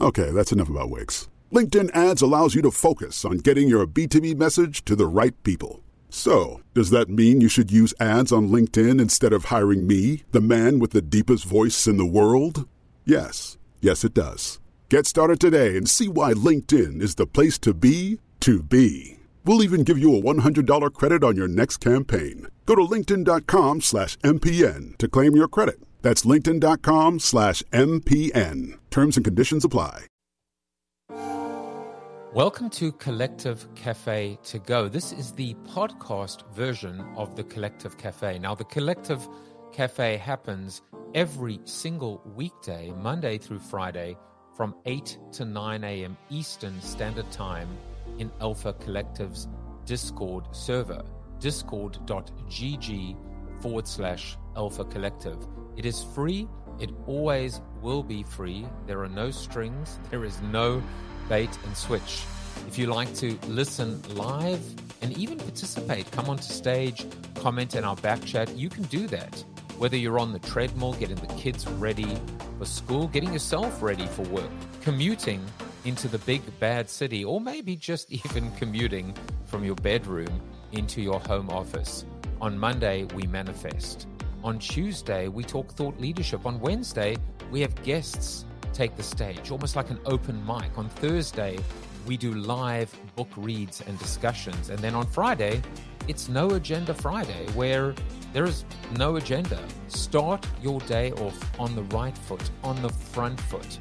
Okay, that's enough about wigs. LinkedIn ads allows you to focus on getting your B2B message to the right people. So, does that mean you should use ads on LinkedIn instead of hiring me, the man with the deepest voice in the world? Yes, yes, it does. Get started today and see why LinkedIn is the place to be to be. We'll even give you a $100 credit on your next campaign. Go to linkedin.com slash MPN to claim your credit. That's linkedin.com slash MPN. Terms and conditions apply. Welcome to Collective Cafe to Go. This is the podcast version of the Collective Cafe. Now, the Collective Cafe happens every single weekday, Monday through Friday, from 8 to 9 a.m. Eastern Standard Time in Alpha Collective's Discord server, discord.gg forward slash Alpha Collective. It is free. It always will be free. There are no strings. There is no bait and switch. If you like to listen live and even participate, come onto stage, comment in our back chat, you can do that. Whether you're on the treadmill, getting the kids ready for school, getting yourself ready for work, commuting into the big bad city, or maybe just even commuting from your bedroom into your home office. On Monday, we manifest. On Tuesday, we talk thought leadership. On Wednesday, we have guests take the stage, almost like an open mic. On Thursday, we do live book reads and discussions. And then on Friday, it's No Agenda Friday, where there is no agenda. Start your day off on the right foot, on the front foot,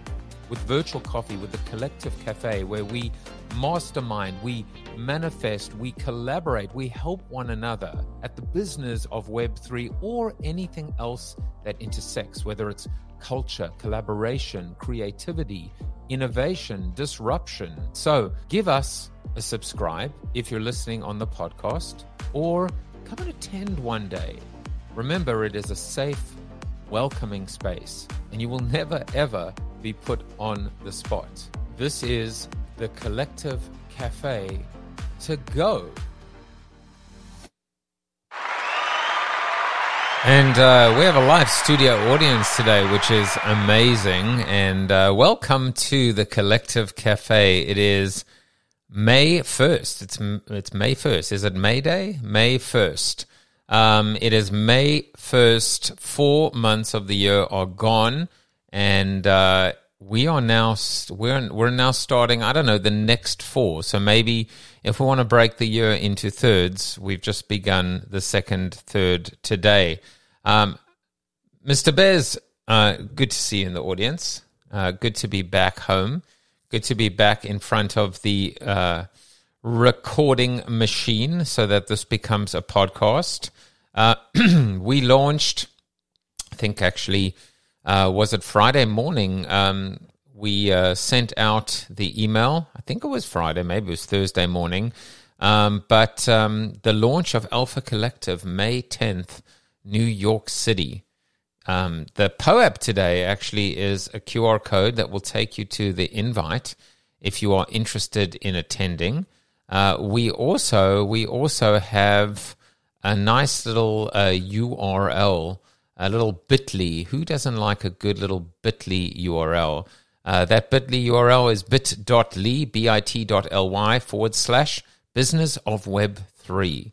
with virtual coffee, with the Collective Cafe, where we mastermind, we manifest, we collaborate, we help one another at the business of Web3 or anything else that intersects, whether it's culture, collaboration, creativity, innovation, disruption. So give us a subscribe if you're listening on the podcast or come and attend one day. Remember, it is a safe, welcoming space, and you will never ever be put on the spot. This is the Collective Cafe to go. And uh, we have a live studio audience today, which is amazing. And uh, welcome to the Collective Cafe. It is May 1st. It's, it's May 1st. Is it May Day? May 1st. Um, it is May 1st. Four months of the year are gone. And uh, we are now we're we're now starting I don't know the next four so maybe if we want to break the year into thirds we've just begun the second third today um, Mr. Bez uh, good to see you in the audience uh, good to be back home good to be back in front of the uh, recording machine so that this becomes a podcast uh, we launched I think actually uh, was it Friday morning? Um, we uh, sent out the email. I think it was Friday, maybe it was Thursday morning. Um, but um, the launch of Alpha Collective, May 10th, New York City. Um, the POAP today actually is a QR code that will take you to the invite if you are interested in attending. Uh, we also we also have a nice little uh, URL a little bit.ly. Who doesn't like a good little bit.ly URL? Uh, that bit.ly URL is bit.ly, bit.ly forward slash business of web 3.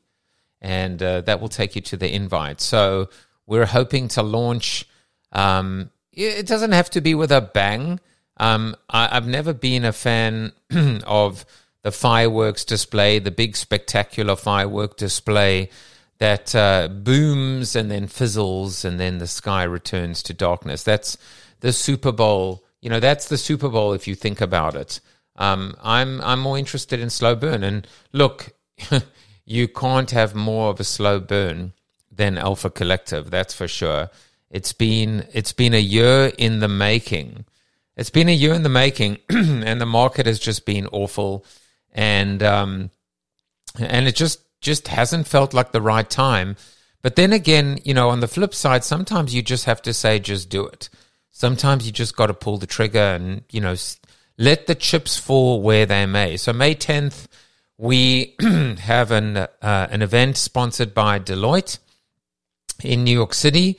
And uh, that will take you to the invite. So we're hoping to launch. Um, it doesn't have to be with a bang. Um, I, have never been a fan of the fireworks display, the big spectacular firework display that uh, booms and then fizzles and then the sky returns to darkness. That's the Super Bowl. You know, that's the Super Bowl if you think about it. Um, I'm I'm more interested in slow burn. And look, you can't have more of a slow burn than Alpha Collective. That's for sure. It's been it's been a year in the making. it's been a year in the making, and the market has just been awful, and um, and it just just hasn't felt like the right time. But then again, you know, on the flip side, sometimes you just have to say, just do it. Sometimes you just got to pull the trigger and you know let the chips fall where they may. So May tenth, we have an uh, an event sponsored by Deloitte in New York City.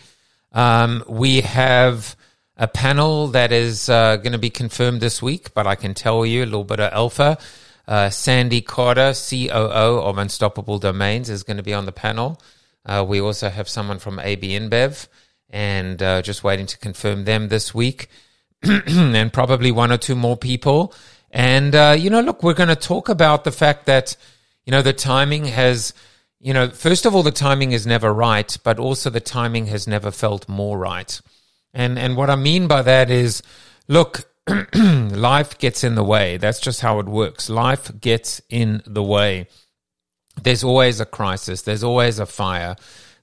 Um, we have a panel that is uh, going to be confirmed this week, but I can tell you a little bit of alpha. Uh, Sandy Carter, COO of Unstoppable Domains, is going to be on the panel. Uh, we also have someone from AB InBev, and uh, just waiting to confirm them this week, and probably one or two more people. And uh, you know, look, we're going to talk about the fact that you know the timing has you know, first of all, the timing is never right, but also the timing has never felt more right. And and what I mean by that is, look, life gets in the way. That's just how it works. Life gets in the way. There's always a crisis. There's always a fire.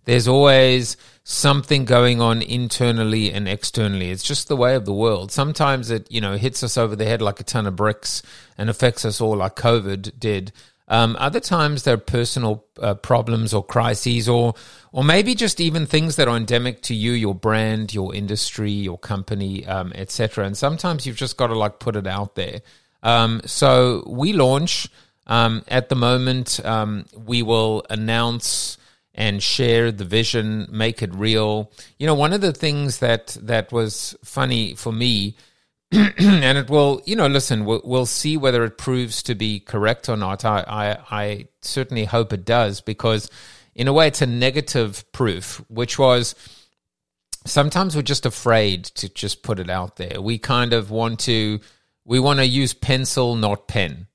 There's always something going on internally and externally. It's just the way of the world. Sometimes it, you know, hits us over the head like a ton of bricks and affects us all like COVID did. Um, other times there are personal uh, problems or crises, or or maybe just even things that are endemic to you, your brand, your industry, your company, um, etc. And sometimes you've just got to like put it out there. Um, so we launch um, at the moment. Um, we will announce and share the vision, make it real. You know, one of the things that that was funny for me and it will, you know, listen, we'll, we'll, see whether it proves to be correct or not. I, I, I certainly hope it does because, in a way, it's a negative proof, which was sometimes we're just afraid to just put it out there. We kind of want to, we want to use pencil, not pen,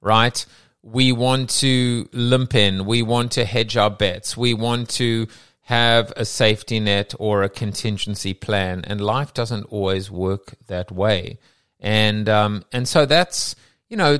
right? We want to limp in. We want to hedge our bets. We want to have a safety net or a contingency plan, and life doesn't always work that way. And um, and so that's you know,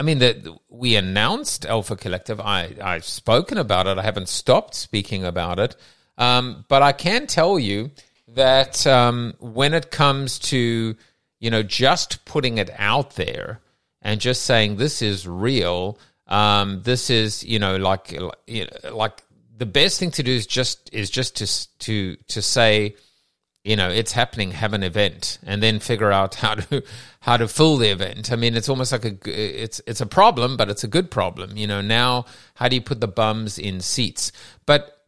I mean that we announced Alpha Collective. I I've spoken about it. I haven't stopped speaking about it. Um, but I can tell you that um, when it comes to you know just putting it out there and just saying this is real. Um, this is you know like you know, like the best thing to do is just is just to to to say you know it's happening have an event and then figure out how to how to fill the event. I mean it's almost like a it's it's a problem but it's a good problem you know. Now how do you put the bums in seats? But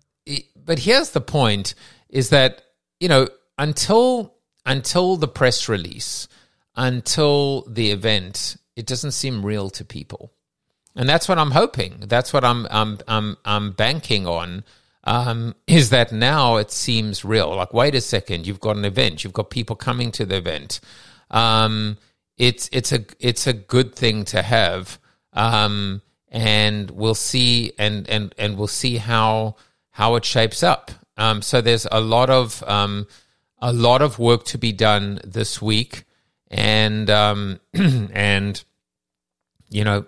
but here's the point is that you know until until the press release until the event it doesn't seem real to people and that's what I'm hoping. That's what I'm I'm I'm I'm banking on. Um, is that now it seems real? Like, wait a second, you've got an event, you've got people coming to the event. Um, it's it's a it's a good thing to have, um, and we'll see and and and we'll see how how it shapes up. Um, so there's a lot of um, a lot of work to be done this week, and um, and you know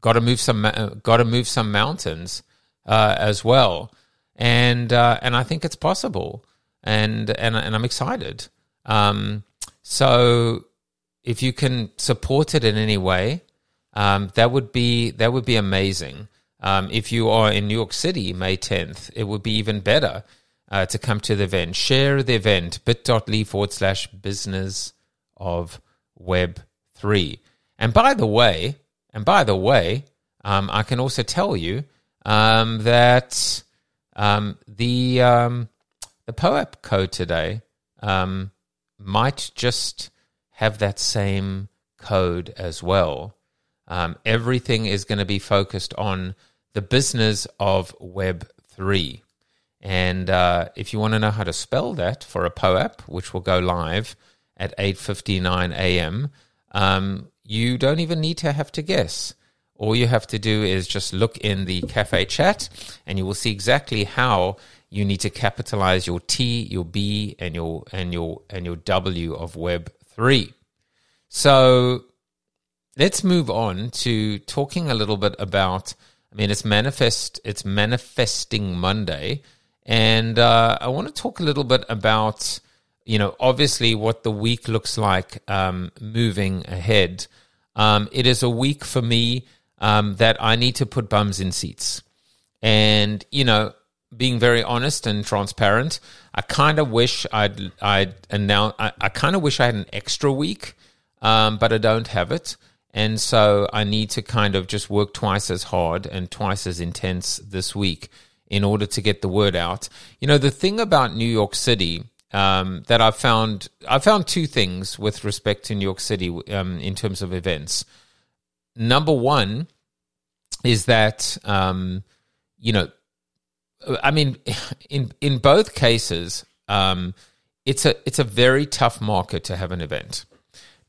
got to move some uh, got to move some mountains uh, as well, and uh, and I think it's possible, and and and I'm excited. Um, so if you can support it in any way, um, that would be that would be amazing. Um, if you are in New York City, May 10th, it would be even better uh, to come to the event. Share the event, bit.ly forward slash business of web three. And by the way, and by the way, um, I can also tell you um, that um, the um, the POAP code today um, might just have that same code as well. Um, everything is going to be focused on the business of Web three. And uh, if you want to know how to spell that for a POAP, which will go live at 8.59 a.m., um, you don't even need to have to guess. All you have to do is just look in the cafe chat and you will see exactly how you need to capitalize your T, your B, and your and your and your W of Web three. So let's move on to talking a little bit about. I mean, it's manifest. It's manifesting Monday, and uh, I want to talk a little bit about you know, obviously what the week looks like um, moving ahead. Um, it is a week for me um, that I need to put bums in seats. And, you know, being very honest and transparent, I kind of wish I'd, I'd announce, I, I kind of wish I had an extra week, um, but I don't have it. And so I need to kind of just work twice as hard and twice as intense this week in order to get the word out. You know, the thing about New York City um, that I've found, I found two things with respect to New York City um, in terms of events. Number one is that, um, you know, I mean, in in both cases, um, it's a it's a very tough market to have an event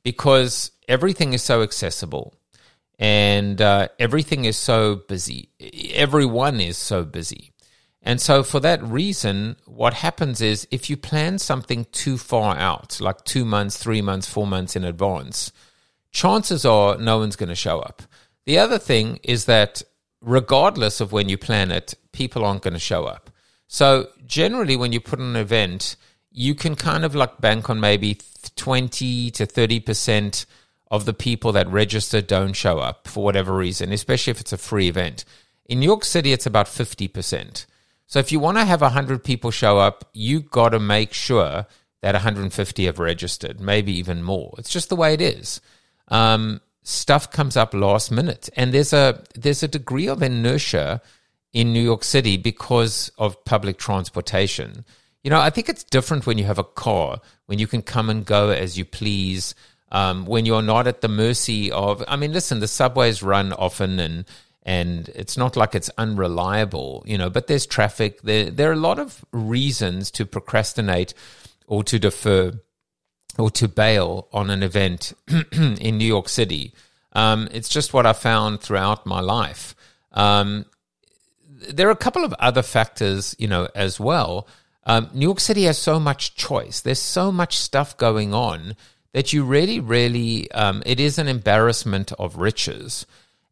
because everything is so accessible and uh, everything is so busy. Everyone is so busy. And so, for that reason, what happens is if you plan something too far out, like two months, three months, four months in advance, chances are no one's going to show up. The other thing is that, regardless of when you plan it, people aren't going to show up. So, generally, when you put an event, you can kind of like bank on maybe 20 to 30% of the people that register don't show up for whatever reason, especially if it's a free event. In New York City, it's about 50%. So if you want to have 100 people show up, you got to make sure that 150 have registered, maybe even more. It's just the way it is. Um, stuff comes up last minute, and there's a there's a degree of inertia in New York City because of public transportation. You know, I think it's different when you have a car, when you can come and go as you please, um, when you're not at the mercy of. I mean, listen, the subways run often, and and it's not like it's unreliable, you know, but there's traffic. There, there are a lot of reasons to procrastinate or to defer or to bail on an event in New York City. Um, it's just what I found throughout my life. Um, there are a couple of other factors, you know, as well. Um, New York City has so much choice. There's so much stuff going on that you really, really, um, it is an embarrassment of riches.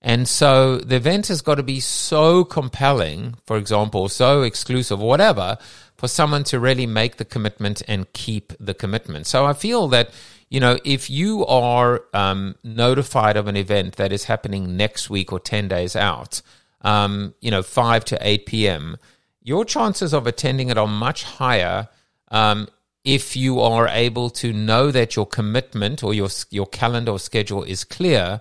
And so the event has got to be so compelling, for example, so exclusive, whatever, for someone to really make the commitment and keep the commitment. So I feel that, you know, if you are um, notified of an event that is happening next week or 10 days out, um, you know, 5 to 8 p.m., your chances of attending it are much higher um, if you are able to know that your commitment or your, your calendar or schedule is clear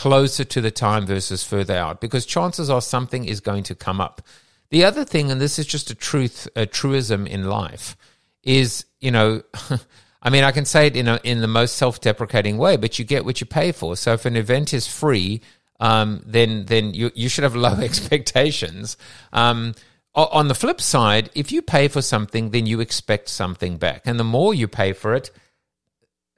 closer to the time versus further out because chances are something is going to come up. The other thing, and this is just a truth, a truism in life, is, you know, I mean, I can say it in, a, in the most self deprecating way, but you get what you pay for. So if an event is free, um, then, then you, you should have low expectations. Um, on the flip side, if you pay for something, then you expect something back. And the more you pay for it,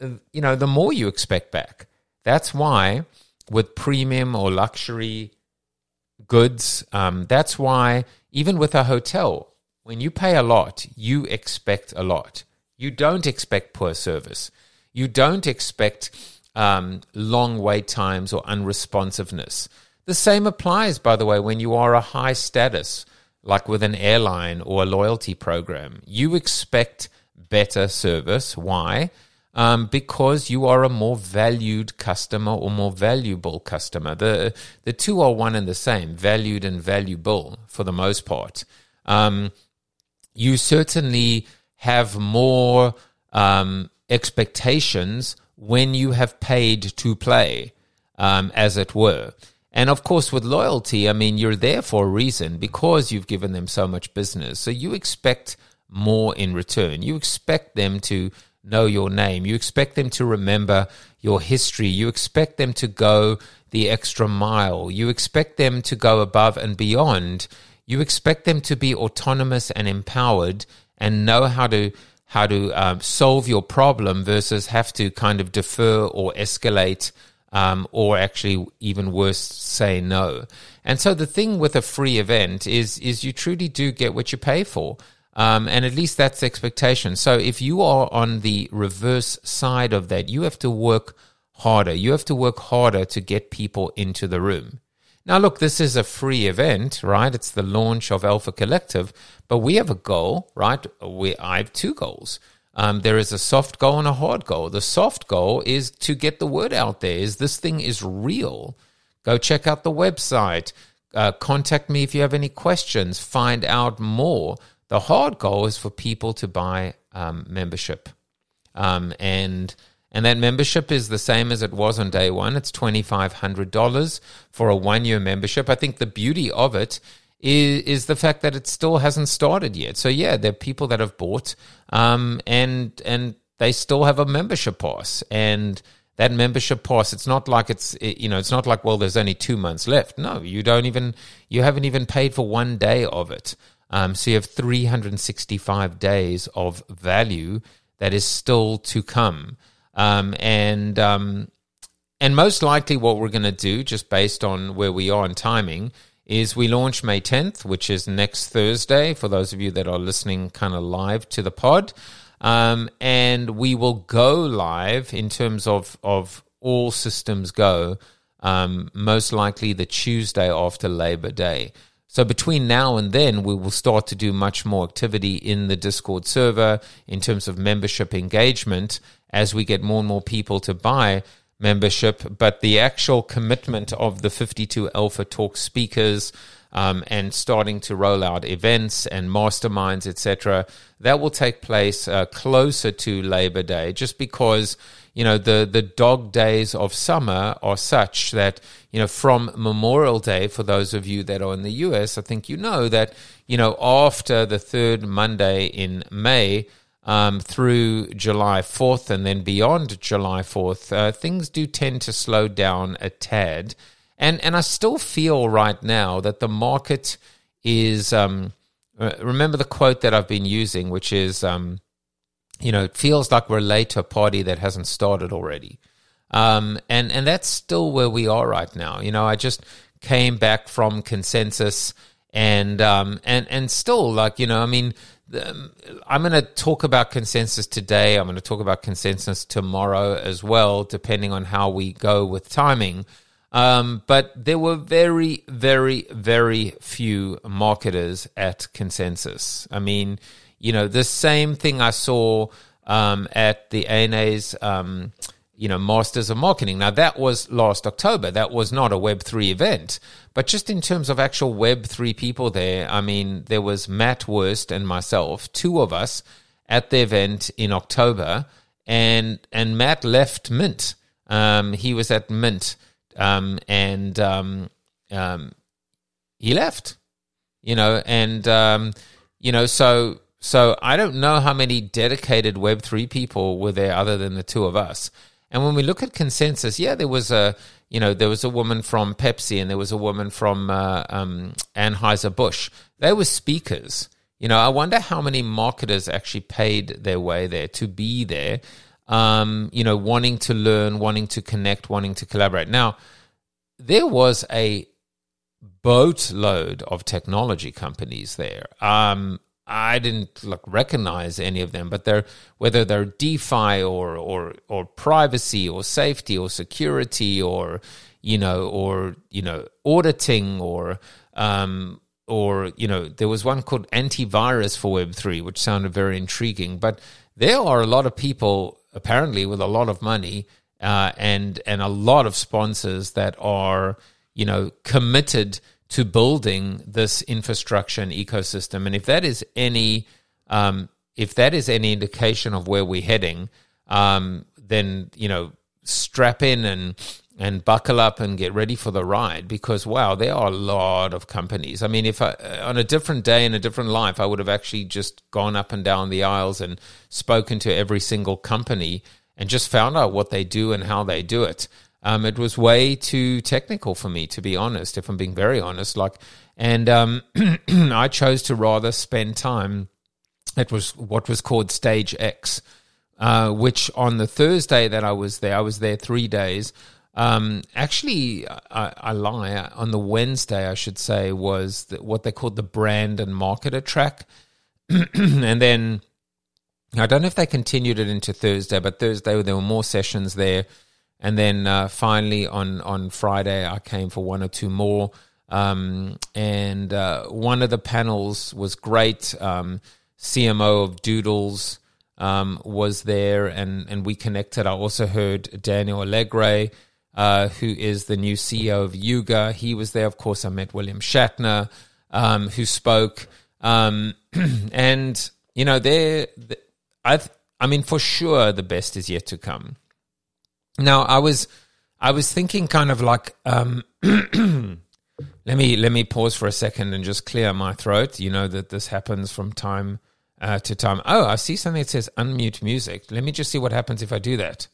uh, you know, the more you expect back. That's why with premium or luxury goods. Um, that's why, even with a hotel, when you pay a lot, you expect a lot. You don't expect poor service. You don't expect um, long wait times or unresponsiveness. The same applies, by the way, when you are a high status, like with an airline or a loyalty program. You expect better service. Why? Um, because you are a more valued customer or more valuable customer. The the two are one and the same, valued and valuable for the most part. Um, you certainly have more um, expectations when you have paid to play, um, as it were. And of course, with loyalty, I mean, you're there for a reason because you've given them so much business. So you expect more in return. You expect them to know your name. You expect them to remember your history. You expect them to go the extra mile. You expect them to go above and beyond. You expect them to be autonomous and empowered and know how to how to um, solve your problem versus have to kind of defer or escalate um, or actually even worse say no. And so the thing with a free event is is you truly do get what you pay for. Um, and at least that's the expectation. So if you are on the reverse side of that, you have to work harder. You have to work harder to get people into the room. Now, look, this is a free event, right? It's the launch of Alpha Collective, but we have a goal, right? We, I have two goals. Um, there is a soft goal and a hard goal. The soft goal is to get the word out there. Is this thing is real? Go check out the website. Uh, contact me if you have any questions. Find out more. The hard goal is for people to buy um, membership, um, and and that membership is the same as it was on day one. It's twenty five hundred dollars for a one year membership. I think the beauty of it is, is the fact that it still hasn't started yet. So yeah, there are people that have bought, um, and and they still have a membership pass, and that membership pass. It's not like it's you know it's not like well there's only two months left. No, you don't even you haven't even paid for one day of it. Um, so you have 365 days of value that is still to come, um, and um, and most likely what we're going to do, just based on where we are in timing, is we launch May 10th, which is next Thursday, for those of you that are listening kind of live to the pod. Um, and we will go live in terms of, of all systems go, um, most likely the Tuesday after Labor Day. So between now and then, we will start to do much more activity in the Discord server in terms of membership engagement as we get more and more people to buy membership, but the actual commitment of the 52 Alpha Talk speakers um, and starting to roll out events and masterminds, etc., that will take place uh, closer to Labor Day, just because you know the the dog days of summer are such that you know from Memorial Day for those of you that are in the US, I think you know that you know after the third Monday in May um, through July 4th and then beyond July 4th, uh, things do tend to slow down a tad. And, and I still feel right now that the market is. Um, uh, remember the quote that I've been using, which is, um, you know, it feels like we're late to a party that hasn't started already. Um, and, and that's still where we are right now. You know, I just came back from consensus and um, and and still like you know I mean I'm going to talk about consensus today. I'm going to talk about consensus tomorrow as well, depending on how we go with timing. Um, but there were very, very, very few marketers at consensus. I mean, you know, the same thing I saw um, at the ANA's um, you know, Masters of Marketing. Now, that was last October. That was not a Web3 event. But just in terms of actual Web3 people there, I mean, there was Matt Wurst and myself, two of us at the event in October. And, and Matt left Mint. Um, he was at Mint. Um, and um, um he left, you know, and, you know, so so I don't know how many dedicated Web3 people were there other than the two of us. And when we look at consensus, yeah, there was a you know there was a woman from Pepsi and there was a woman from uh, um, Anheuser Busch. They were speakers. You know, I wonder how many marketers actually paid their way there to be there. Um, you know, wanting to learn, wanting to connect, wanting to collaborate. Now, there was a boatload of technology companies there. Um, I didn't like recognize any of them, but they're whether they're DeFi or or or privacy or safety or security or you know or you know auditing or um, or you know there was one called antivirus for Web three, which sounded very intriguing. But there are a lot of people apparently with a lot of money uh, and and a lot of sponsors that are you know committed to building this infrastructure and ecosystem. And if that is any um, if that is any indication of where we're heading, um, then you know strap in and and buckle up and get ready for the ride because wow, there are a lot of companies. I mean, if I, on a different day in a different life, I would have actually just gone up and down the aisles and spoken to every single company and just found out what they do and how they do it. Um, it was way too technical for me, to be honest, if I'm being very honest. Like, and um, I chose to rather spend time. It was what was called Stage X, uh, which on the Thursday that I was there, I was there three days. Um, actually, I, I, lie. On the Wednesday, I should say, was the, what they called the brand and marketer track, and then I don't know if they continued it into Thursday, but Thursday there were more sessions there. And then uh, finally on on Friday, I came for one or two more. Um, and uh, one of the panels was great. Um, CMO of Doodles, um, was there, and and we connected. I also heard Daniel Alegre, uh, who is the new CEO of Yuga. He was there. Of course, I met William Shatner, um, who spoke, um, and you know, there, I, I mean, for sure, the best is yet to come. Now, I was, I was thinking, kind of like, um, let me let me pause for a second and just clear my throat. You know that this happens from time uh, to time. Oh, I see something that says unmute music. Let me just see what happens if I do that.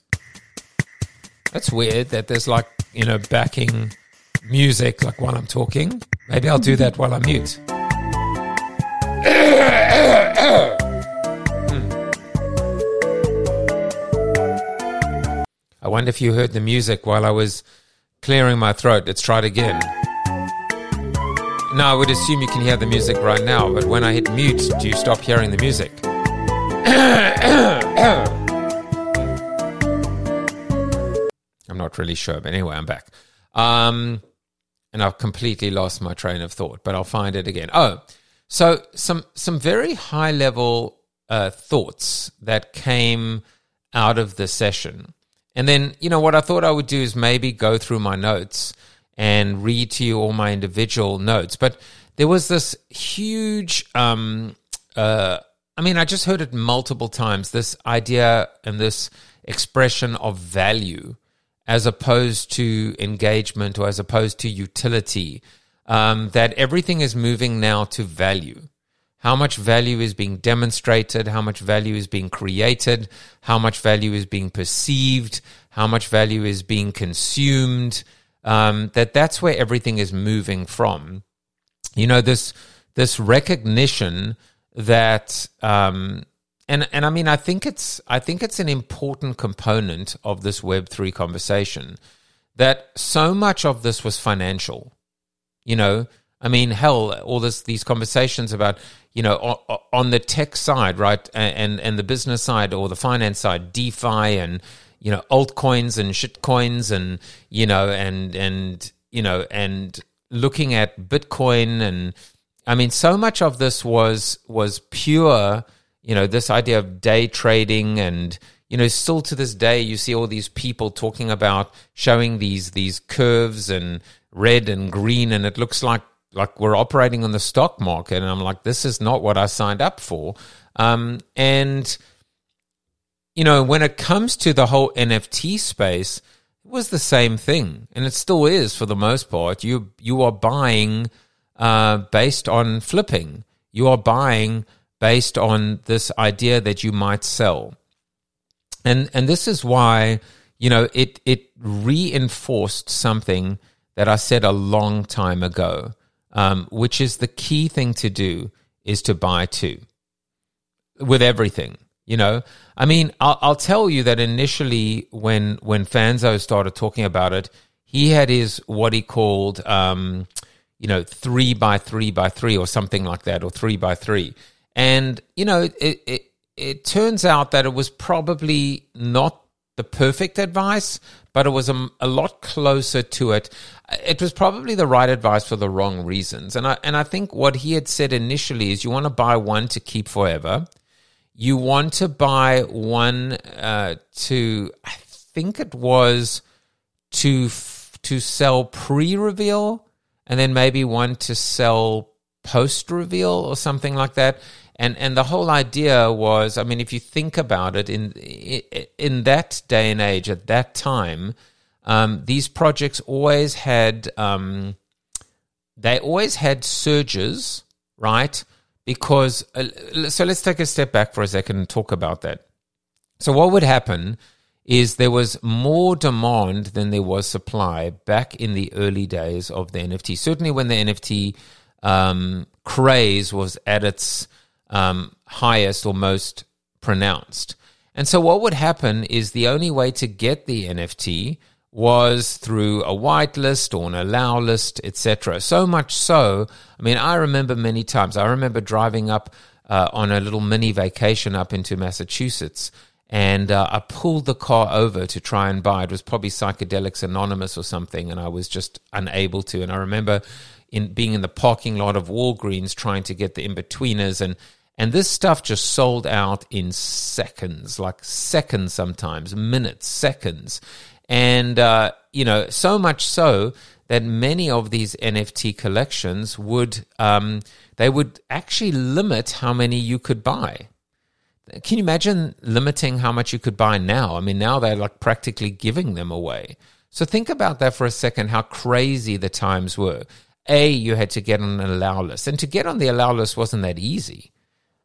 That's weird that there's like, you know, backing music like while I'm talking. Maybe I'll do that while I'm mute. I wonder if you heard the music while I was clearing my throat. Let's try it again. Now, I would assume you can hear the music right now, but when I hit mute, do you stop hearing the music? I'm not really sure, but anyway, I'm back. Um, and I've completely lost my train of thought, but I'll find it again. Oh, so some some very high level uh, thoughts that came out of the session. And then, you know, what I thought I would do is maybe go through my notes and read to you all my individual notes. But there was this huge, um, uh, I mean, I just heard it multiple times this idea and this expression of value as opposed to engagement or as opposed to utility. Um, that everything is moving now to value how much value is being demonstrated, how much value is being created, how much value is being perceived, how much value is being consumed. Um, that that's where everything is moving from. You know this this recognition that um, and and I mean I think it's I think it's an important component of this Web three conversation that so much of this was financial. You know, I mean, hell, all this these conversations about you know on, on, the tech side, right, and and the business side or the finance side, DeFi and you know altcoins and shitcoins and you know and and you know and looking at Bitcoin and I mean, so much of this was was pure, you know, this idea of day trading and you know, still to this day, you see all these people talking about showing these these curves and red and green, and it looks like like we're operating on the stock market and i'm like this is not what i signed up for. Um, and you know when it comes to the whole nft space it was the same thing and it still is for the most part. You you are buying uh, based on flipping. You are buying based on this idea that you might sell. And and this is why you know it it reinforced something that i said a long time ago um, which is the key thing to do is to buy two with everything. You know, I mean, I'll, I'll tell you that initially when when Fanzo started talking about it, he had his what he called, um, you know, three by three by three or something like that, or three by three, and you know, it it, it turns out that it was probably not the perfect advice, but it was a, a, lot closer to it. It was probably the right advice for the wrong reasons. And I, and I think what he had said initially is you want to buy one to keep forever. You want to buy one uh, to, I think it was to, to sell pre reveal, and then maybe one to sell post reveal or something like that and and the whole idea was i mean if you think about it in in that day and age at that time um, these projects always had um, they always had surges right? Because uh, so let's take a step back for a second and talk about that. So what would happen is there was more demand than there was supply back in the early days of the nft certainly when the nft um, craze was at its um, highest or most pronounced. And so, what would happen is the only way to get the NFT was through a whitelist or an allow list, etc. So much so, I mean, I remember many times. I remember driving up uh, on a little mini vacation up into Massachusetts, and uh, I pulled the car over to try and buy. It was probably Psychedelics Anonymous or something, and I was just unable to. And I remember in being in the parking lot of Walgreens trying to get the Inbetweeners and And this stuff just sold out in seconds, like seconds sometimes, minutes, seconds. And, uh, you know, so much so that many of these NFT collections would, um, they would actually limit how many you could buy. Can you imagine limiting how much you could buy now? I mean, now they're like practically giving them away. So think about that for a second, how crazy the times were. A, you had to get on an allow list. And to get on the allow list wasn't that easy.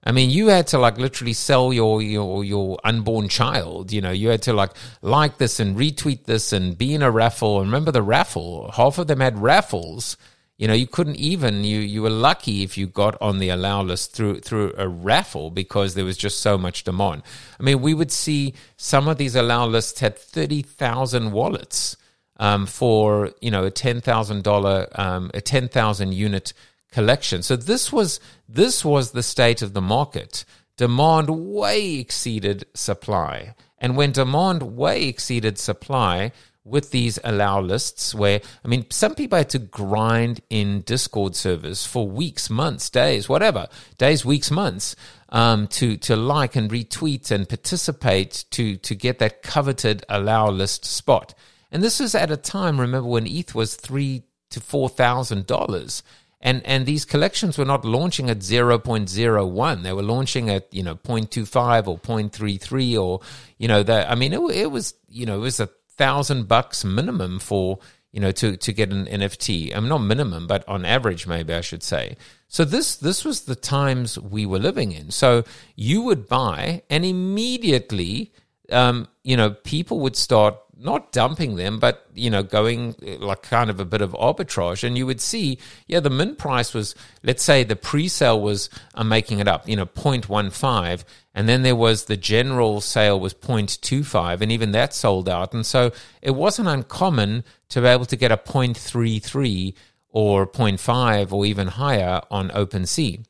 I mean, you had to like literally sell your, your, your unborn child. You know, you had to like like this and retweet this and be in a raffle. And remember the raffle? Half of them had raffles. You know, you couldn't even you you were lucky if you got on the allow list through through a raffle because there was just so much demand. I mean, we would see some of these allow lists had thirty thousand wallets um, for you know a ten thousand um, a ten thousand unit collection. So this was this was the state of the market. Demand way exceeded supply, and when demand way exceeded supply with these allow lists, where I mean, some people had to grind in Discord servers for weeks, months, days, whatever, days, weeks, months. Um, to to like and retweet and participate to to get that coveted allow list spot. And this was at a time, remember, when ETH was three to four thousand dollars. And and these collections were not launching at 0.01. They were launching at, you know, 0.25 or 0.33 or, you know, that I mean it, it was, you know, it was a thousand bucks minimum for you know to to get an NFT. I'm not minimum, but on average, maybe I should say. So this this was the times we were living in. So you would buy, and immediately, um, you know, people would start not dumping them, but you know, going eh, like kind of a bit of arbitrage, and you would see, yeah, the min price was, let's say, the pre-sale was, I'm making it up, you know, 0.15, and then there was the general sale was 0.25, and even that sold out, and so it wasn't uncommon to be able to get a 0.33 or 0.5 or even higher on OpenSea.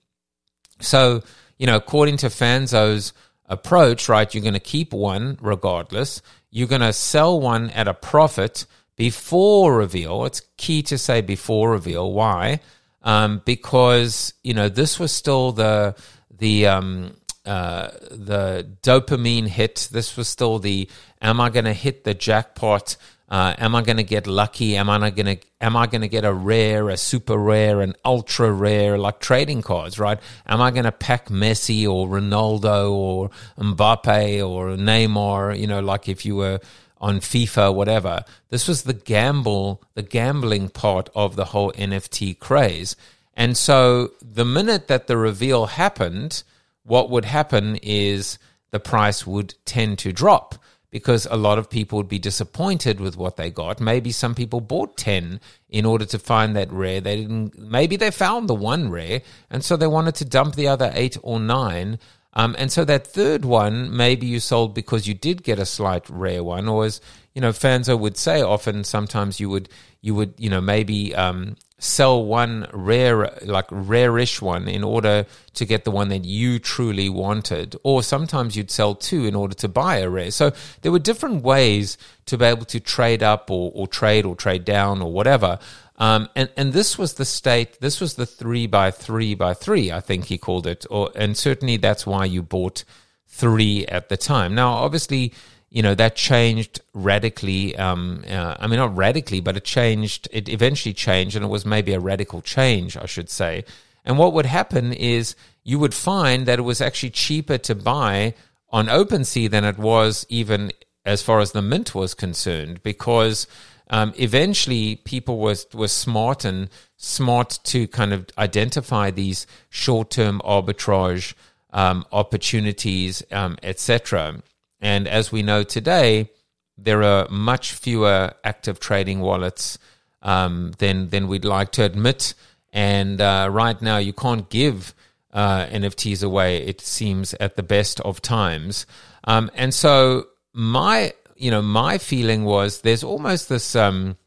So, you know, according to Fanzo's approach, right, you're going to keep one regardless you're going to sell one at a profit before reveal. It's key to say before reveal. Why? Um, because you know this was still the the um, uh, the dopamine hit. This was still the am I going to hit the jackpot? Uh, am I going to get lucky? Am I going to am I going to get a rare, a super rare, an ultra rare, like trading cards, right? Am I going to pack Messi or Ronaldo or Mbappe or Neymar? You know, like if you were on FIFA, whatever. This was the gamble, the gambling part of the whole NFT craze. And so the minute that the reveal happened, what would happen is the price would tend to drop because a lot of people would be disappointed with what they got. Maybe some people bought 10 in order to find that rare. They didn't, maybe they found the one rare, and so they wanted to dump the other eight or nine. Um, and so that third one, maybe you sold because you did get a slight rare one, or as you know, Fanzo would say often, sometimes you would, you would, you know, maybe um, sell one rare, like rarish one in order to get the one that you truly wanted. Or sometimes you'd sell two in order to buy a rare. So there were different ways to be able to trade up or, or trade or trade down or whatever. Um, and, and this was the state, this was the three by three by three, I think he called it. Or, and certainly that's why you bought three at the time. Now, obviously, you know that changed radically. Um, uh, I mean, not radically, but it changed. It eventually changed, and it was maybe a radical change, I should say. And what would happen is you would find that it was actually cheaper to buy on OpenSea than it was even as far as the mint was concerned, because um, eventually people were were smart and smart to kind of identify these short term arbitrage um, opportunities, um, etc. And as we know today, there are much fewer active trading wallets um, than than we'd like to admit. And uh, right now, you can't give uh, NFTs away. It seems at the best of times. Um, and so my you know my feeling was there's almost this. Um,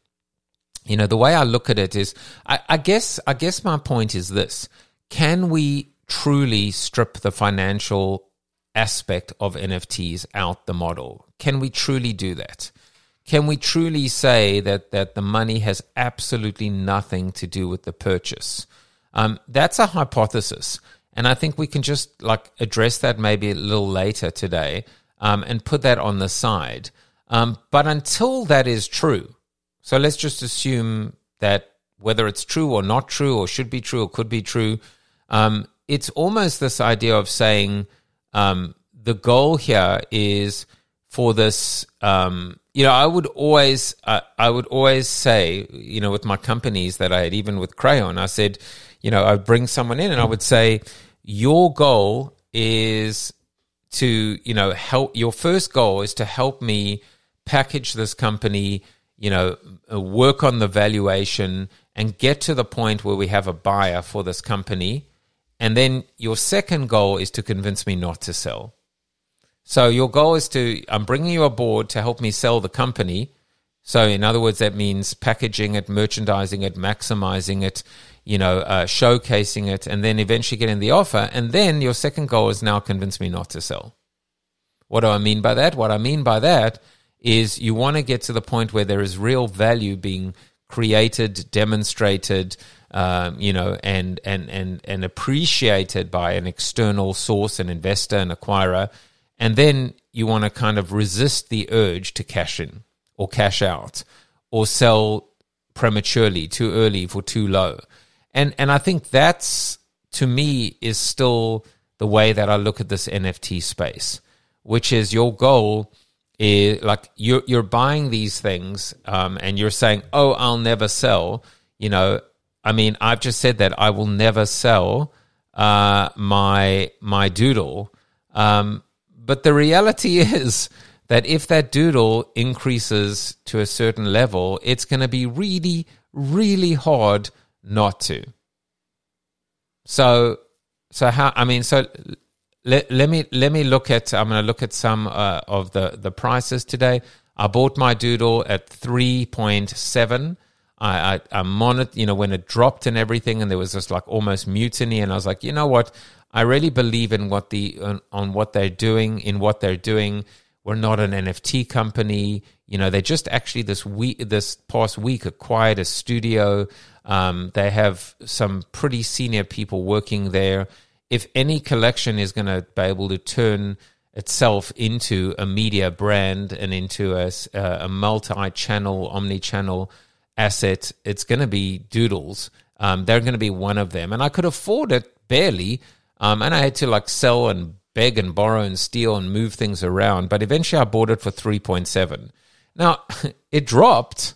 you know the way I look at it is, I, I guess I guess my point is this: Can we truly strip the financial aspect of NFTs out the model. Can we truly do that? Can we truly say that, that the money has absolutely nothing to do with the purchase? Um, that's a hypothesis. And I think we can just like address that maybe a little later today um, and put that on the side. Um, but until that is true, so let's just assume that whether it's true or not true, or should be true or could be true, um, it's almost this idea of saying um, the goal here is for this. Um, you know, I would always, uh, I would always say, you know, with my companies that I had, even with Crayon, I said, you know, I'd bring someone in and I would say, your goal is to, you know, help. Your first goal is to help me package this company, you know, work on the valuation and get to the point where we have a buyer for this company. And then your second goal is to convince me not to sell. So your goal is to, I'm bringing you aboard to help me sell the company. So in other words, that means packaging it, merchandising it, maximizing it, you know, uh, showcasing it, and then eventually getting the offer. And then your second goal is now convince me not to sell. What do I mean by that? What I mean by that is you want to get to the point where there is real value being created, demonstrated, um, you know, and, and, and, and appreciated by an external source, an investor, an acquirer. And then you want to kind of resist the urge to cash in or cash out or sell prematurely, too early for too low. And, and I think that's, to me, is still the way that I look at this NFT space, which is your goal – is like you're you're buying these things um, and you're saying, "Oh, I'll never sell." You know, I mean, I've just said that I will never sell uh, my my doodle. Um, but the reality is that if that doodle increases to a certain level, it's going to be really, really hard not to. So, so how? I mean, so let, let me let me look at. I'm going to look at some uh, of the the prices today. I bought my Doodle at three point seven. I, I, I you know, when it dropped and everything, and there was just like almost mutiny, and I was like, you know what? I really believe in what the on, on what they're doing, in what they're doing. We're not an NFT company. You know, they just actually this week, this past week, acquired a studio. Um, they have some pretty senior people working there if any collection is going to be able to turn itself into a media brand and into a, a multi-channel, omni-channel asset, it's going to be Doodles. Um, they're going to be one of them, and I could afford it barely, um, and I had to like sell and beg and borrow and steal and move things around. But eventually, I bought it for three point seven. Now it dropped.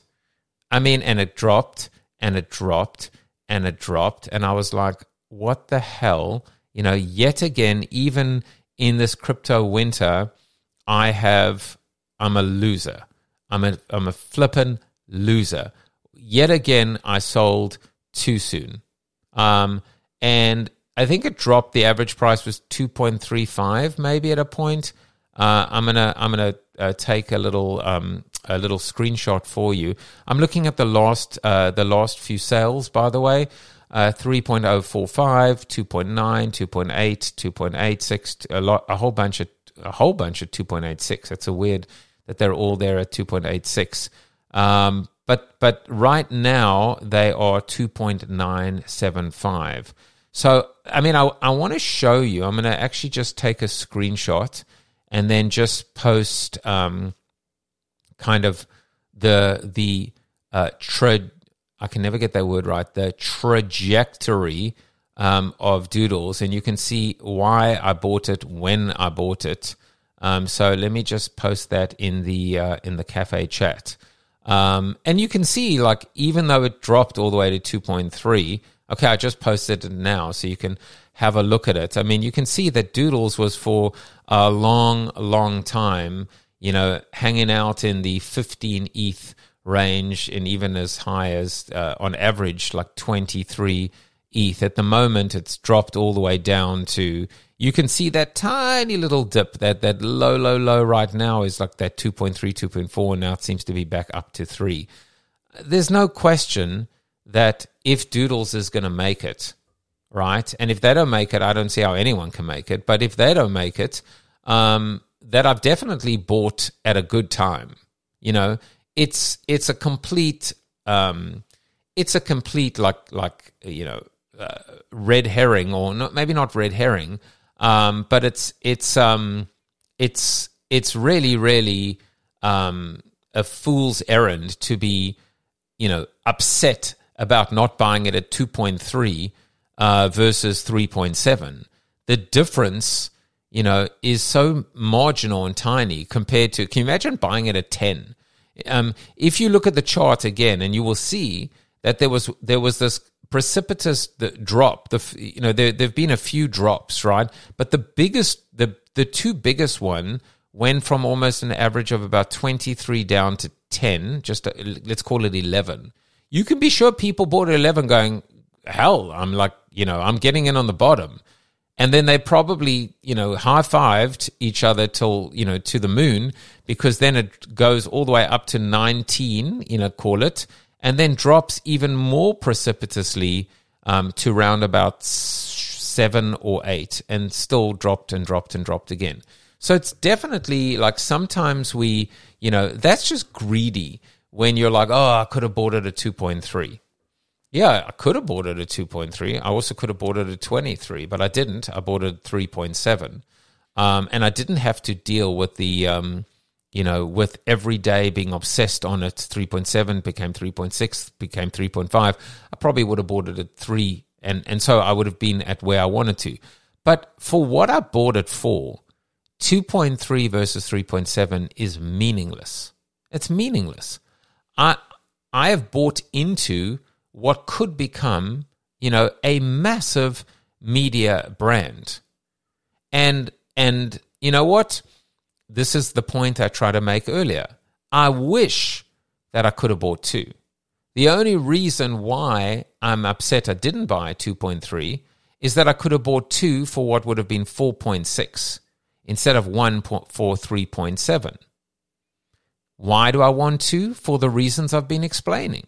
I mean, and it dropped and it dropped and it dropped, and I was like, "What the hell?" you know, yet again, even in this crypto winter, I have, I'm a loser. I'm a, I'm a flippin' loser. Yet again, I sold too soon. Um, and I think it dropped. The average price was 2.35 maybe at a point. Uh, I'm gonna I'm gonna uh, take a little um, a little screenshot for you. I'm looking at the last uh, the last few sales, by the way uh, 3.045, 2.9, 2.8, 2.86, a lot, a whole bunch of a whole bunch of 2.86. It's a weird that they're all there at 2.86. Um, but but right now they are 2.975. So I mean I I want to show you. I'm going to actually just take a screenshot and then just post um, kind of the the uh, trade I can never get that word right, the trajectory um, of Doodles, and you can see why I bought it when I bought it. Um, so let me just post that in the uh, in the cafe chat, um, and you can see like even though it dropped all the way to two point three. Okay, I just posted it now, so you can have a look at it. I mean, you can see that Doodles was for a long, long time, you know, hanging out in the 15 ETH range and even as high as uh, on average like 23 ETH. At the moment, it's dropped all the way down to. You can see that tiny little dip. That that low, low, low right now is like that 2.3, 2.4, and now it seems to be back up to three. There's no question that if Doodles is going to make it, right, and if they don't make it, I don't see how anyone can make it. But if they don't make it, um, that I've definitely bought at a good time. You know, it's it's a complete um, it's a complete like like you know uh, red herring, or not, maybe not red herring, um, but it's it's um, it's it's really really um, a fool's errand to be, you know, upset about not buying it at two point three uh, versus three point seven. The difference, you know, is so marginal and tiny compared to. Can you imagine buying it at ten? Um, if you look at the chart again, and you will see that there was there was this precipitous drop. The you know there there've been a few drops, right? But the biggest the the two biggest one went from almost an average of about 23 down to 10, just a, uh, let's call it 11. You can be sure people bought at 11 going, hell, I'm like, you know, I'm getting in on the bottom. And then they probably, you know, high fived each other till, you know, to the moon because then it goes all the way up to 19, you know, call it and then drops even more precipitously um, to round about seven or eight, and still dropped and dropped and dropped again. So it's definitely like sometimes we, you know, that's just greedy when you're like, oh, I could have bought it at 2.3. Yeah, I could have bought it at 2.3. I also could have bought it at 23, but I didn't. I bought it at 3.7. Um, and I didn't have to deal with the, um, you know, with every day being obsessed on it, 3.7 became 3.6, became 3.5, I probably would have bought it at 3. And, and so I would have been at where I wanted to. But for what I bought it for, 2.3 versus 3.7 is meaningless. It's meaningless. I, I have bought into what could become, you know, a massive media brand. And, and you know what? This is the point I tried to make earlier. I wish that I could have bought two. The only reason why I'm upset I didn't buy 2.3 is that I could have bought two for what would have been 4.6 instead of one for 3.7. Why do I want two? For the reasons I've been explaining.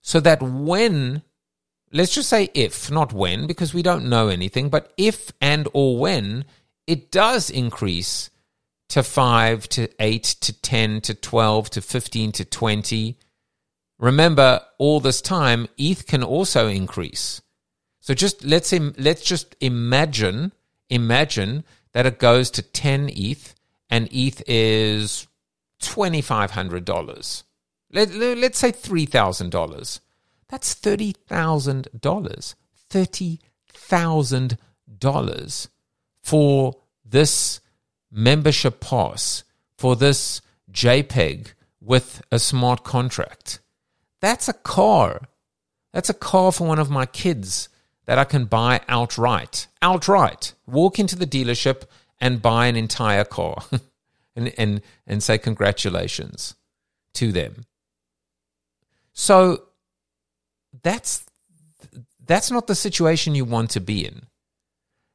So that when, let's just say if, not when, because we don't know anything, but if and or when it does increase to 5 to 8 to 10 to 12 to 15 to 20. Remember, all this time, ETH can also increase. So just let's let's just imagine imagine that it goes to 10 ETH and ETH is $2,500. Let, let's say $3,000. That's $30,000. $30,000 for this membership pass for this JPEG with a smart contract. That's a car. That's a car for one of my kids that I can buy outright. Outright. Walk into the dealership and buy an entire car and, and, and say congratulations to them. So that's that's not the situation you want to be in.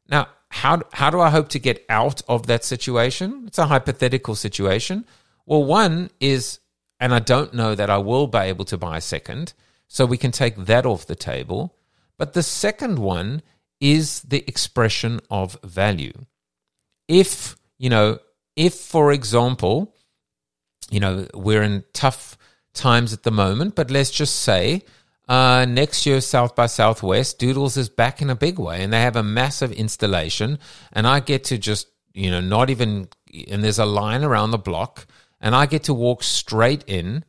Now, how how do I hope to get out of that situation? It's a hypothetical situation. Well, one is, and I don't know that I will be able to buy a second, so we can take that off the table. But the second one is the expression of value. If you know, if for example, you know, we're in tough times at the moment, but let's just say uh, next year, South by Southwest, Doodles is back in a big way, and they have a massive installation. And I get to just, you know, not even, and there's a line around the block, and I get to walk straight in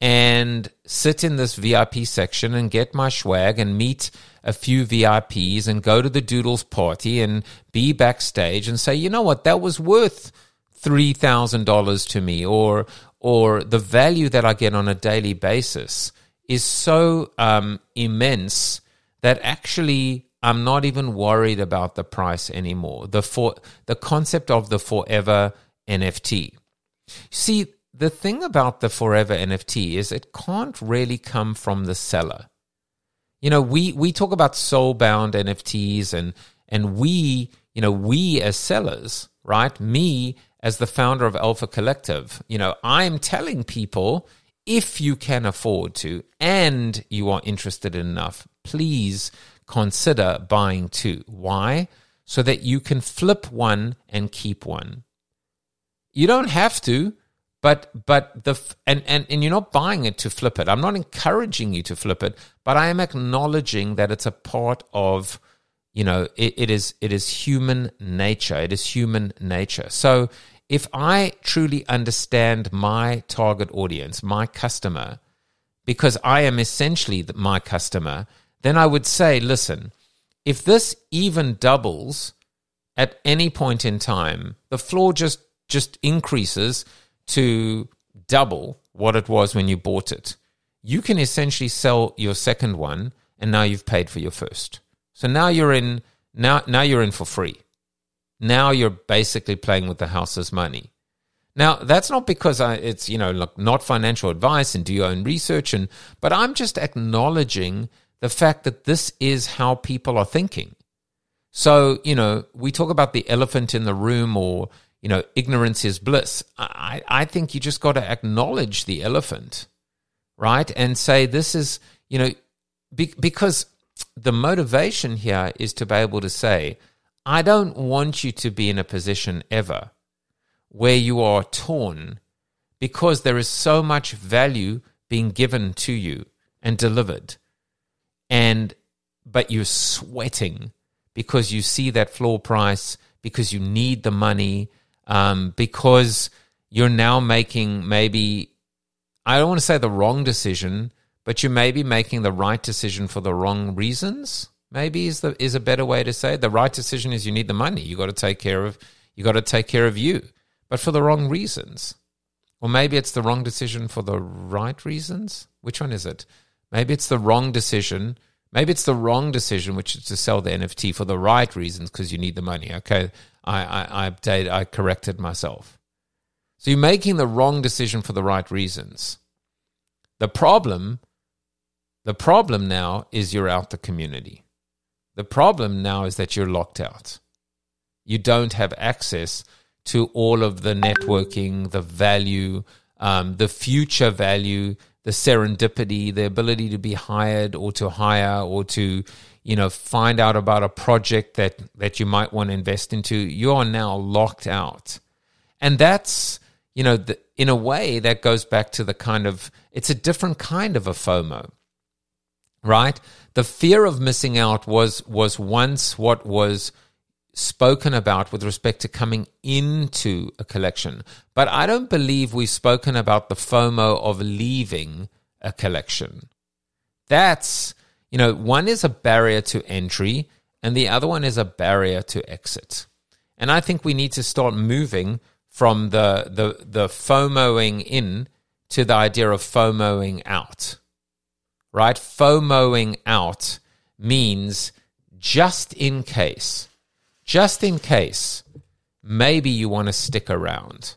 and sit in this VIP section and get my swag and meet a few VIPs and go to the Doodles party and be backstage and say, you know what, that was worth three thousand dollars to me, or or the value that I get on a daily basis is so um, immense that actually I'm not even worried about the price anymore. The for the concept of the forever NFT. See, the thing about the forever NFT is it can't really come from the seller. You know, we we talk about soul-bound NFTs and and we, you know, we as sellers, right? Me as the founder of Alpha Collective, you know, I'm telling people if you can afford to and you are interested enough, please consider buying two. Why? So that you can flip one and keep one. You don't have to, But but the and, and and you're not buying it to flip it. I'm not encouraging you to flip it, but I am acknowledging that it's a part of you know it, it is it is human nature. It is human nature. So if I truly understand my target audience, my customer, because I am essentially my customer, then I would say, listen, if this even doubles at any point in time, the floor just just increases to double what it was when you bought it. You can essentially sell your second one and now you've paid for your first. So now you're in now now you're in for free. Now you're basically playing with the house's money. Now that's not because I, it's you know look, not financial advice and do your own research and but I'm just acknowledging the fact that this is how people are thinking. So you know we talk about the elephant in the room or you know ignorance is bliss. I I think you just got to acknowledge the elephant, right, and say this is you know be, because the motivation here is to be able to say I don't want you to be in a position ever where you are torn because there is so much value being given to you and delivered. And but you're sweating because you see that floor price, because you need the money, um, because you're now making maybe I don't want to say the wrong decision, but you may be making the right decision for the wrong reasons maybe is the is a better way to say it. the right decision is you need the money. You got to take care of you got to take care of you but for the wrong reasons. Or maybe it's the wrong decision for the right reasons. Which one is it? Maybe it's the wrong decision. Maybe it's the wrong decision which is to sell the nft for the right reasons because you need the money okay? I i i updated i corrected myself. So you're making the wrong decision for the right reasons. The problem the problem now is you're out the community the problem now is that you're locked out. You don't have access to all of the networking, the value, um, the future value, the serendipity, the ability to be hired or to hire or to, you know, find out about a project that that you might want to invest into. You are now locked out, and that's you know, the, in a way that goes back to the kind of it's a different kind of a FOMO, right? The fear of missing out was was once what was spoken about with respect to coming into a collection. But I don't believe we've spoken about the FOMO of leaving a collection. That's, you know, one is a barrier to entry and the other one is a barrier to exit. And I think we need to start moving from the the the FOMOing in to the idea of FOMOing out right? FOMOing out means just in case, just in case, maybe you want to stick around.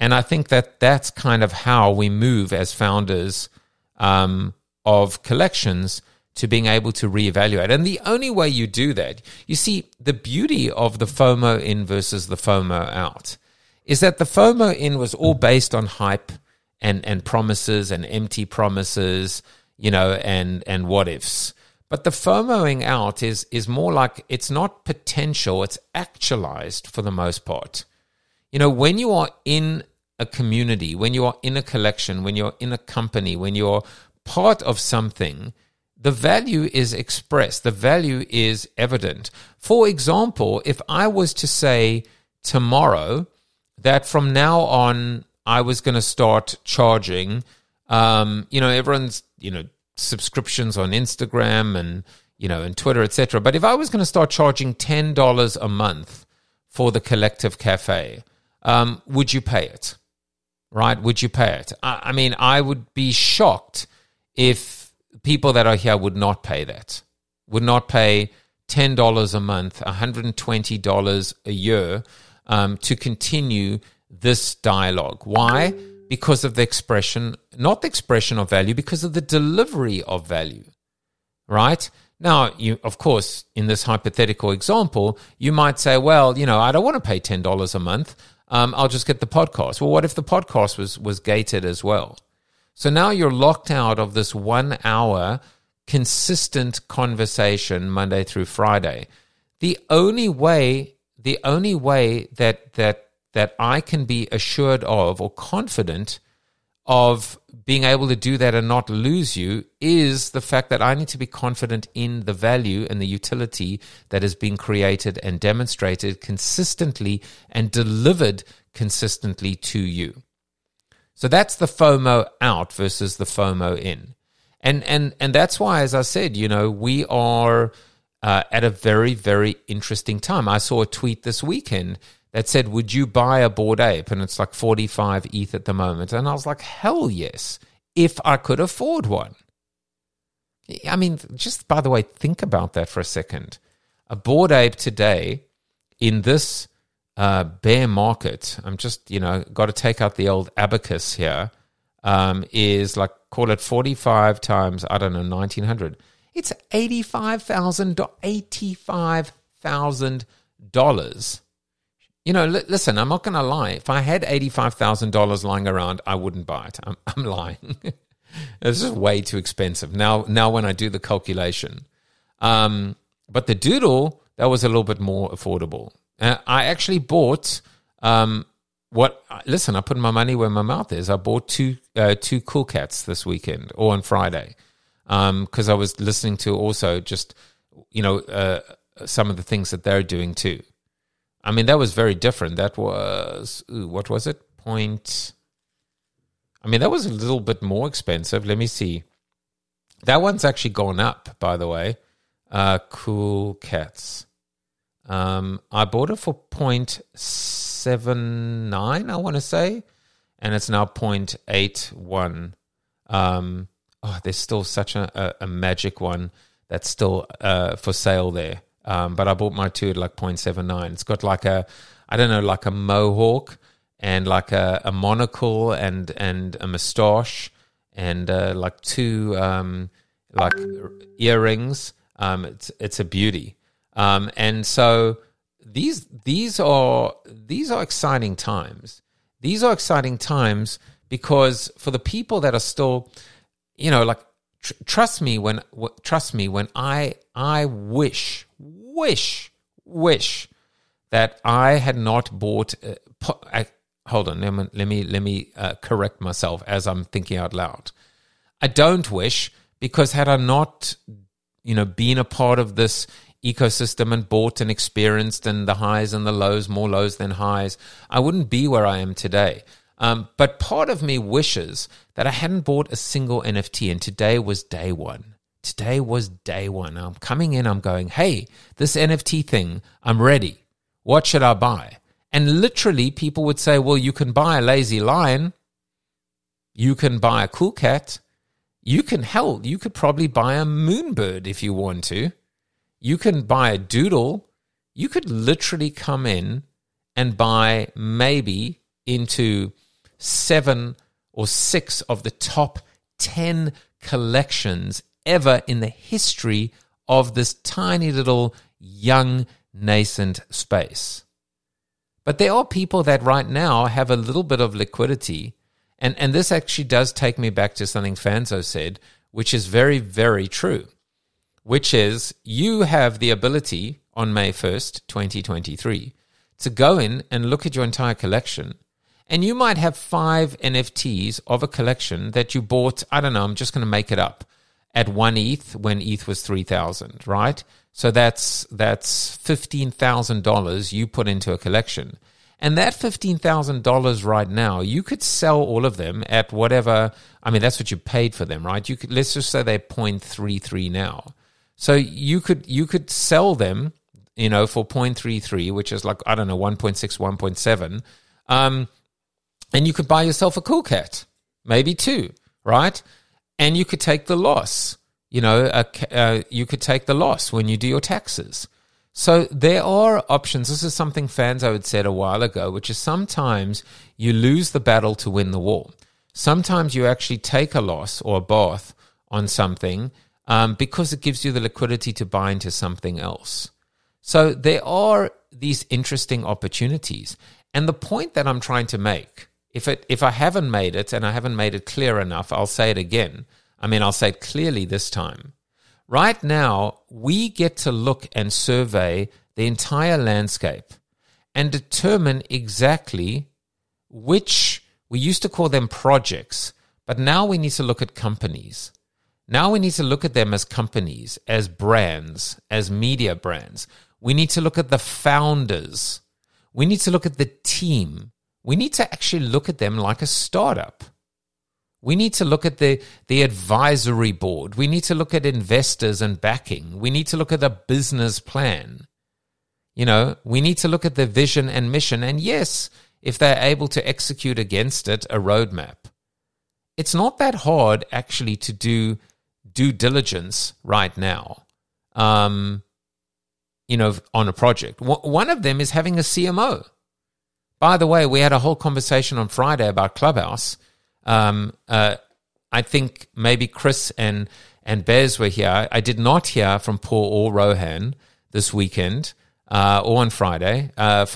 And I think that that's kind of how we move as founders um, of collections to being able to reevaluate. And the only way you do that, you see, the beauty of the FOMO in versus the FOMO out is that the FOMO in was all based on hype and, and promises and empty promises you know, and and what ifs. But the FOMOing out is is more like it's not potential, it's actualized for the most part. You know, when you are in a community, when you are in a collection, when you're in a company, when you're part of something, the value is expressed, the value is evident. For example, if I was to say tomorrow that from now on I was going to start charging, um, you know, everyone's you know subscriptions on Instagram and you know and Twitter, etc. But if I was going to start charging ten dollars a month for the collective cafe, um, would you pay it? Right? Would you pay it? I, I mean, I would be shocked if people that are here would not pay that. Would not pay ten dollars a month, one hundred and twenty dollars a year um, to continue this dialogue. Why? Because of the expression, not the expression of value, because of the delivery of value, right? Now, you, of course, in this hypothetical example, you might say, well, you know, I don't want to pay $10 a month. Um, I'll just get the podcast. Well, what if the podcast was, was gated as well? So now you're locked out of this one hour consistent conversation Monday through Friday. The only way, the only way that, that that I can be assured of or confident of being able to do that and not lose you is the fact that I need to be confident in the value and the utility that is being created and demonstrated consistently and delivered consistently to you. So that's the FOMO out versus the FOMO in. And and and that's why as I said, you know, we are uh, at a very very interesting time. I saw a tweet this weekend that said, Would you buy a Bored Ape? And it's like 45 ETH at the moment. And I was like, Hell yes, if I could afford one. I mean, just by the way, think about that for a second. A Bored Ape today in this uh, bear market, I'm just, you know, got to take out the old abacus here, um, is like, call it 45 times, I don't know, 1900. It's $85,000. $85,000 you know, li- listen, I'm not going to lie. If I had $85,000 lying around, I wouldn't buy it. I'm, I'm lying. this is way too expensive. Now, now when I do the calculation. Um, but the Doodle, that was a little bit more affordable. Uh, I actually bought um, what, listen, I put my money where my mouth is. I bought two, uh, two Cool Cats this weekend or on Friday because um, I was listening to also just, you know, uh, some of the things that they're doing too. I mean, that was very different. That was, ooh, what was it? Point. I mean, that was a little bit more expensive. Let me see. That one's actually gone up, by the way. Uh, cool Cats. Um, I bought it for 0.79, I want to say, and it's now 0.81. Um, oh, there's still such a, a, a magic one that's still uh, for sale there. Um, but I bought my two at like 0.79. It's got like a, I don't know, like a mohawk and like a, a monocle and and a moustache and uh, like two um, like earrings. Um, it's it's a beauty. Um, and so these these are these are exciting times. These are exciting times because for the people that are still, you know, like tr- trust me when w- trust me when I I wish wish, wish that I had not bought. Uh, po- I, hold on, let me let me, let me uh, correct myself as I'm thinking out loud. I don't wish because had I not, you know, been a part of this ecosystem and bought and experienced and the highs and the lows, more lows than highs, I wouldn't be where I am today. Um, but part of me wishes that I hadn't bought a single NFT, and today was day one. Today was day one. I'm coming in, I'm going, hey, this NFT thing, I'm ready. What should I buy? And literally, people would say, well, you can buy a lazy lion. You can buy a cool cat. You can, hell, you could probably buy a moonbird if you want to. You can buy a doodle. You could literally come in and buy maybe into seven or six of the top 10 collections ever in the history of this tiny little young nascent space. But there are people that right now have a little bit of liquidity. And, and this actually does take me back to something Fanzo said, which is very, very true, which is you have the ability on May 1st, 2023, to go in and look at your entire collection. And you might have five NFTs of a collection that you bought. I don't know, I'm just going to make it up at one ETH when ETH was 3000, right? So that's that's $15,000 you put into a collection. And that $15,000 right now, you could sell all of them at whatever, I mean that's what you paid for them, right? You could let's just say they're 0.33 now. So you could you could sell them, you know, for 0.33, which is like I don't know 1.6 1.7. Um and you could buy yourself a cool cat, maybe two, right? and you could take the loss. You know, uh, uh, you could take the loss when you do your taxes. So there are options. This is something fans Fanzo had said a while ago, which is sometimes you lose the battle to win the war. Sometimes you actually take a loss or a bath on something um, because it gives you the liquidity to buy into something else. So there are these interesting opportunities. And the point that I'm trying to make if it if I haven't made it and I haven't made it clear enough, I'll say it again. I mean, I'll say it clearly this time. Right now, we get to look and survey the entire landscape. and determine exactly which we used to call them projects, but now we need to look at companies. Now we need to look at them as companies, as brands, as media brands. We need to look at the founders. We need to look at the team. We need to actually look at them like a startup. We need to look at the, the advisory board. We need to look at investors and backing. We need to look at the business plan. You know, we need to look at the vision and mission. And yes, if they're able to execute against it, a roadmap. It's not that hard actually to do due diligence right now. Um, you know, on a project. One of them is having a CMO. By the way, we had a whole conversation on Friday about Clubhouse um, uh, I think maybe Chris and and Bez were here. I did not hear from Paul or Rohan this weekend uh, or on Friday. Uh,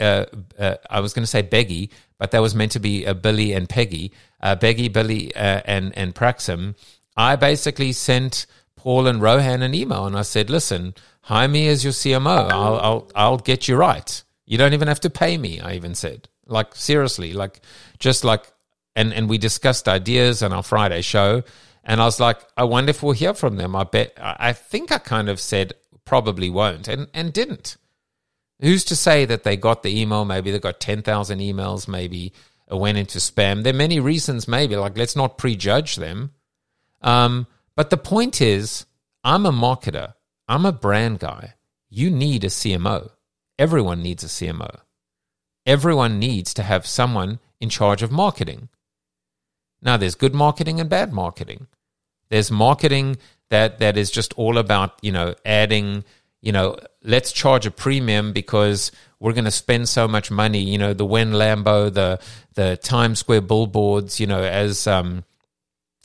uh, uh, I was going to say Beggy, but that was meant to be uh, Billy and Peggy. Beggy, Billy, and and Praxim. I basically sent Paul and Rohan an email, and I said, "Listen, hire me as your CMO. I'll I'll I'll get you right. You don't even have to pay me." I even said, like seriously, like just like and and we discussed ideas on our Friday show. And I was like, I wonder if we'll hear from them. I bet. I think I kind of said probably won't, and and didn't. Who's to say that they got the email? Maybe they got ten thousand emails. Maybe it went into spam. There are many reasons. Maybe like let's not prejudge them. Um, but the point is, I'm a marketer. I'm a brand guy. You need a CMO. Everyone needs a CMO. Everyone needs to have someone in charge of marketing. Now, there's good marketing and bad marketing. There's marketing that that is just all about you know adding you know let's charge a premium because we're going to spend so much money. You know the When Lambo, the the Times Square billboards. You know as um,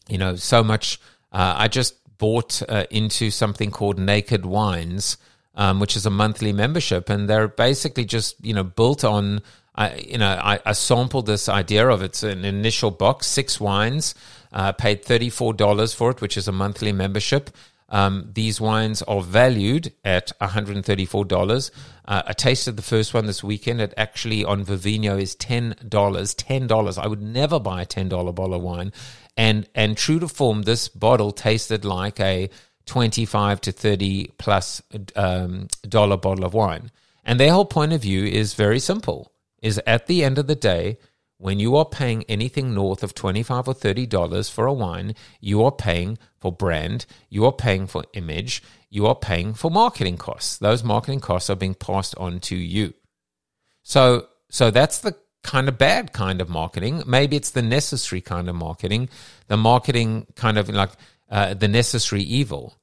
you know so much. Uh, I just bought uh, into something called Naked Wines, um, which is a monthly membership, and they're basically just you know built on I, you know, I, I, sampled this idea of it's an initial box, six wines, uh, paid $34 for it, which is a monthly membership. Um, these wines are valued at $134. Uh, I tasted the first one this weekend. It actually on Vivino is $10. $10. I would never buy a $10 bottle of wine. And, and true to form, this bottle tasted like a 25 to 30 plus um, dollar bottle of wine. And their whole point of view is very simple is at the end of the day, when you are paying anything north of 25 or 30 dollars for a wine, you are paying for brand, you are paying for image, you are paying for marketing costs. Those marketing costs are being passed on to you. So so that's the kind of bad kind of marketing. Maybe it's the necessary kind of marketing, the marketing kind of like uh, the necessary evil.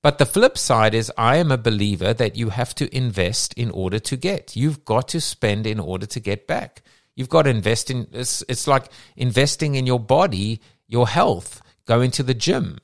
But the flip side is, I am a believer that you have to invest in order to get. You've got to spend in order to get back. You've got to invest in, it's, it's like investing in your body, your health, going to the gym.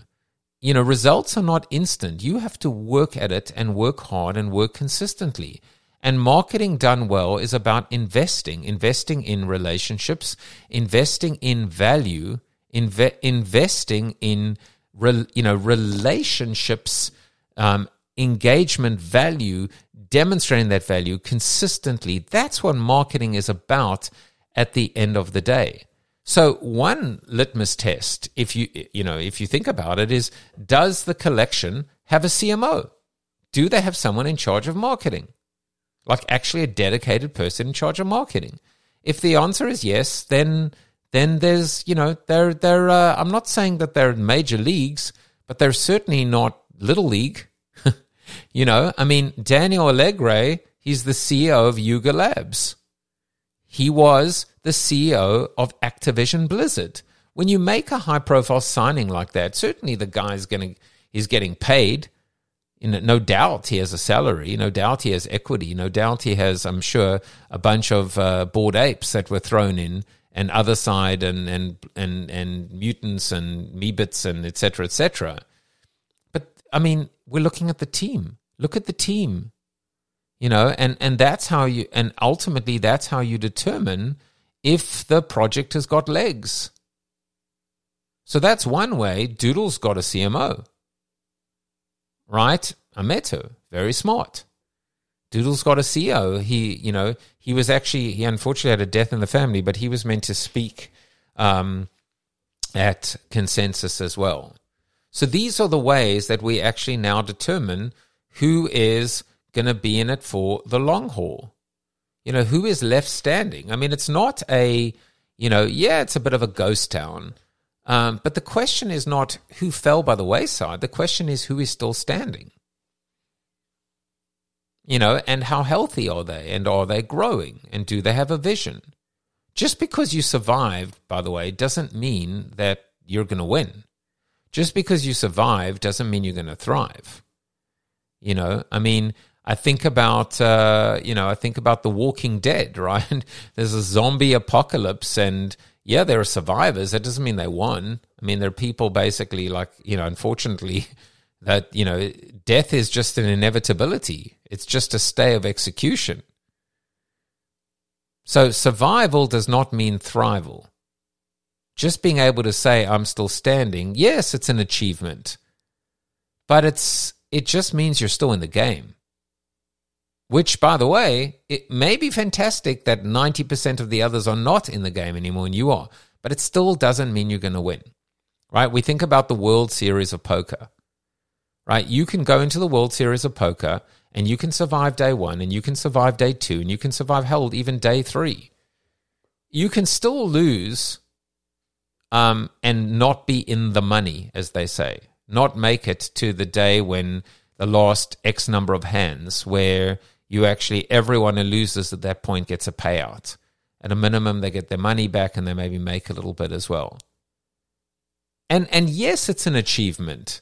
You know, results are not instant. You have to work at it and work hard and work consistently. And marketing done well is about investing, investing in relationships, investing in value, inve- investing in re, you know, relationships, um, engagement value, demonstrating that value consistently. That's what marketing is about at the end of the day. So one litmus test, if you you know, if you think about it, is does the collection have a CMO? Do they have someone in charge of marketing? Like actually a dedicated person in charge of marketing? If the answer is yes, then then there's you know they're they're uh, I'm not saying that they're major leagues, but they're certainly not little league. you know, I mean Daniel Alegre, he's the CEO of Yuga Labs. He was the CEO of Activision Blizzard. When you make a high profile signing like that, certainly the guy's going to he's getting paid. You know, no doubt he has a salary. No doubt he has equity. No doubt he has, I'm sure, a bunch of uh, bored apes that were thrown in and Otherside and and and and mutants and Meebits and etc. etc. But I mean, we're looking at the team. Look at the team. You know, and and that's how you and ultimately that's how you determine if the project has got legs. So that's one way. Doodle's got a CMO. Right? I met her. Very smart Doodle's got a CEO. He, you know, he was actually he unfortunately had a death in the family, but he was meant to speak um, at consensus as well. So these are the ways that we actually now determine who is going to be in it for the long haul. You know, who is left standing? I mean, it's not a, you know, yeah, it's a bit of a ghost town. Um, but the question is not who fell by the wayside. The question is who is still standing. You know, and how healthy are they? And are they growing? And do they have a vision? Just because you survived, by the way, doesn't mean that you're going to win. Just because you survive doesn't mean you're going to thrive. You know, I mean, I think about, uh, you know, I think about The Walking Dead, right? And there's a zombie apocalypse, and yeah, there are survivors. That doesn't mean they won. I mean, there are people basically like, you know, unfortunately, that, you know, death is just an inevitability, it's just a stay of execution. So survival does not mean thrival. Just being able to say I'm still standing, yes, it's an achievement. But it's it just means you're still in the game. Which, by the way, it may be fantastic that 90% of the others are not in the game anymore and you are, but it still doesn't mean you're going to win. Right? We think about the World Series of Poker. Right? You can go into the World Series of Poker and you can survive day one and you can survive day two and you can survive, held even day three. You can still lose um, and not be in the money, as they say, not make it to the day when the last X number of hands, where you actually, everyone who loses at that point gets a payout. At a minimum, they get their money back and they maybe make a little bit as well. And, and yes, it's an achievement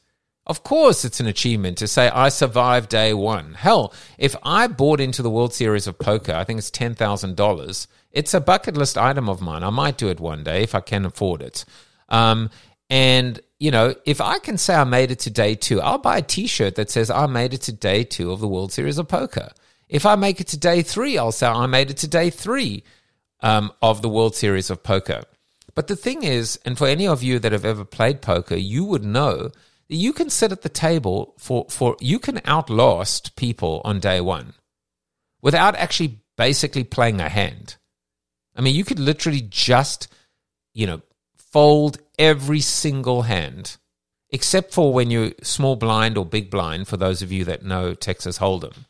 of course, it's an achievement to say, I survived day one. Hell, if I bought into the World Series of Poker, I think it's $10,000. It's a bucket list item of mine. I might do it one day if I can afford it. Um, and, you know, if I can say I made it to day two, I'll buy a t shirt that says I made it to day two of the World Series of Poker. If I make it to day three, I'll say I made it to day three um, of the World Series of Poker. But the thing is, and for any of you that have ever played poker, you would know you can sit at the table for, for you can outlast people on day one without actually basically playing a hand. I mean, you could literally just, you know, fold every single hand, except for when you're small blind or big blind, for those of you that know Texas Hold'em.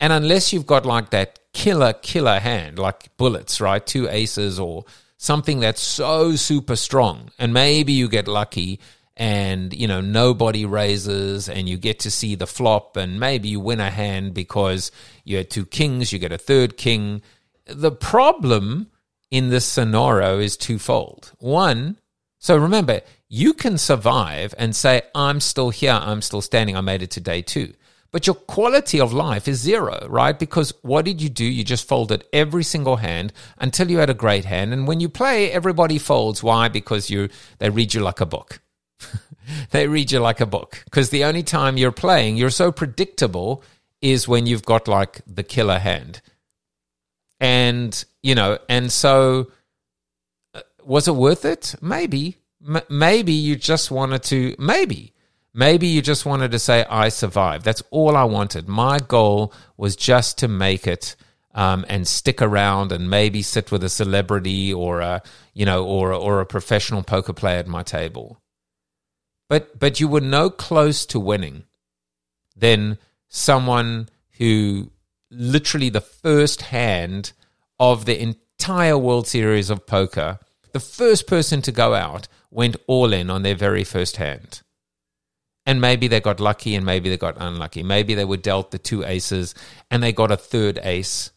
And unless you've got like that killer, killer hand, like bullets, right? Two aces or something that's so super strong, and maybe you get lucky and you know nobody raises and you get to see the flop and maybe you win a hand because you had two kings you get a third king the problem in this scenario is twofold one so remember you can survive and say i'm still here i'm still standing i made it to day two but your quality of life is zero, right? Because what did you do? You just folded every single hand until you had a great hand. And when you play, everybody folds. Why? Because you they read you like a book. they read you like a book because the only time you're playing, you're so predictable is when you've got like the killer hand. And, you know, and so uh, was it worth it? Maybe. M- maybe you just wanted to, maybe. Maybe you just wanted to say, I survived. That's all I wanted. My goal was just to make it um, and stick around and maybe sit with a celebrity or a, you know, or, or a professional poker player at my table. But but you were no close to winning than someone who literally the first hand of the entire World Series of Poker, the first person to go out went all in on their very first hand. And maybe they got lucky and maybe they got unlucky. Maybe they were dealt the two aces and they got a third ace,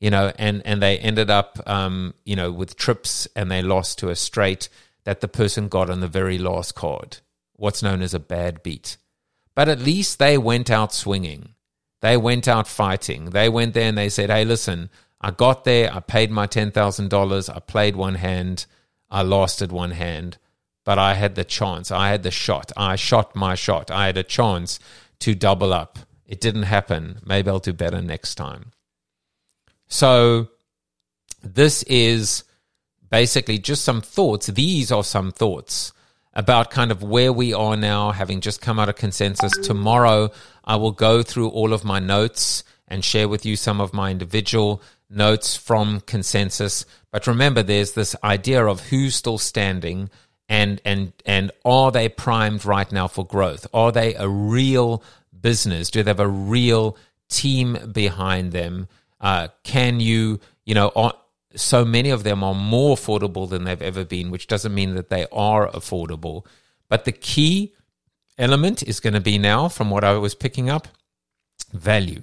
you know, and, and they ended up, um, you know, with trips and they lost to a straight that the person got on the very last card what's known as a bad beat. But at least they went out swinging. They went out fighting. They went there and they said, hey, listen, I got there. I paid my $10,000. I played one hand. I lost at one hand. But I had the chance. I had the shot. I shot my shot. I had a chance to double up. It didn't happen. Maybe I'll do better next time. So, this is basically just some thoughts. These are some thoughts about kind of where we are now, having just come out of consensus. Tomorrow, I will go through all of my notes and share with you some of my individual notes from consensus. But remember, there's this idea of who's still standing and and and are they primed right now for growth? Are they a real business? Do they have a real team behind them? Uh, can you, you know, are, so many of them are more affordable than they've ever been, which doesn't mean that they are affordable. But the key element is going to be now, from what I was picking up, value,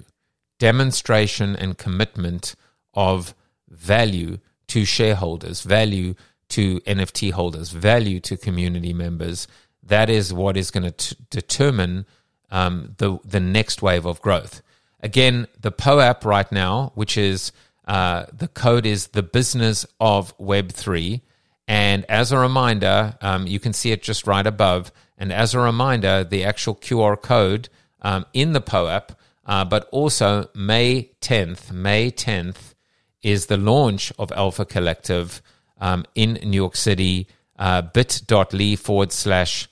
demonstration, and commitment of value to shareholders, value to NFT holders, value to community members. That is what is going to determine um, the the next wave of growth. Again, the POAP right now, which is uh, the code is the business of Web3. And as a reminder, um, you can see it just right above. And as a reminder, the actual QR code um, in the POAP, uh, but also May 10th, May 10th is the launch of Alpha Collective um, in New York City, uh, bit.ly forward slash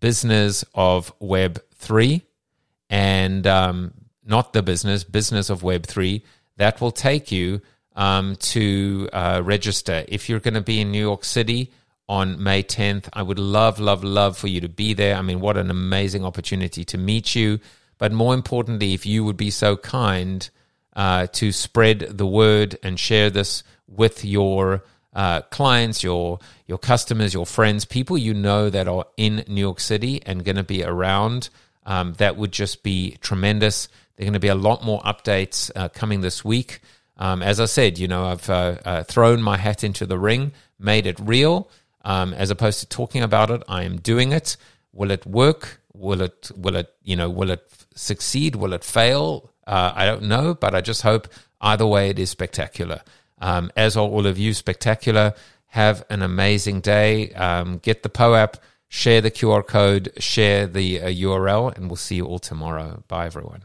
business of Web3. And um, not the business, business of Web3 that will take you um, to uh, register. If you're going to be in New York City on May 10th, I would love, love, love for you to be there. I mean, what an amazing opportunity to meet you. But more importantly, if you would be so kind uh, to spread the word and share this with your uh, clients, your your customers, your friends, people you know that are in New York City and going to be around, um, that would just be tremendous. There are going to be a lot more updates uh, coming this week. Um, as I said, you know, I've uh, uh, thrown my hat into the ring, made it real. Um, as opposed to talking about it, I am doing it. Will it work? Will it? Will it? You know? Will it succeed? Will it fail? Uh, I don't know, but I just hope either way it is spectacular. Um, as are all of you, spectacular. Have an amazing day. Um, get the POAP, share the QR code, share the uh, URL, and we'll see you all tomorrow. Bye, everyone.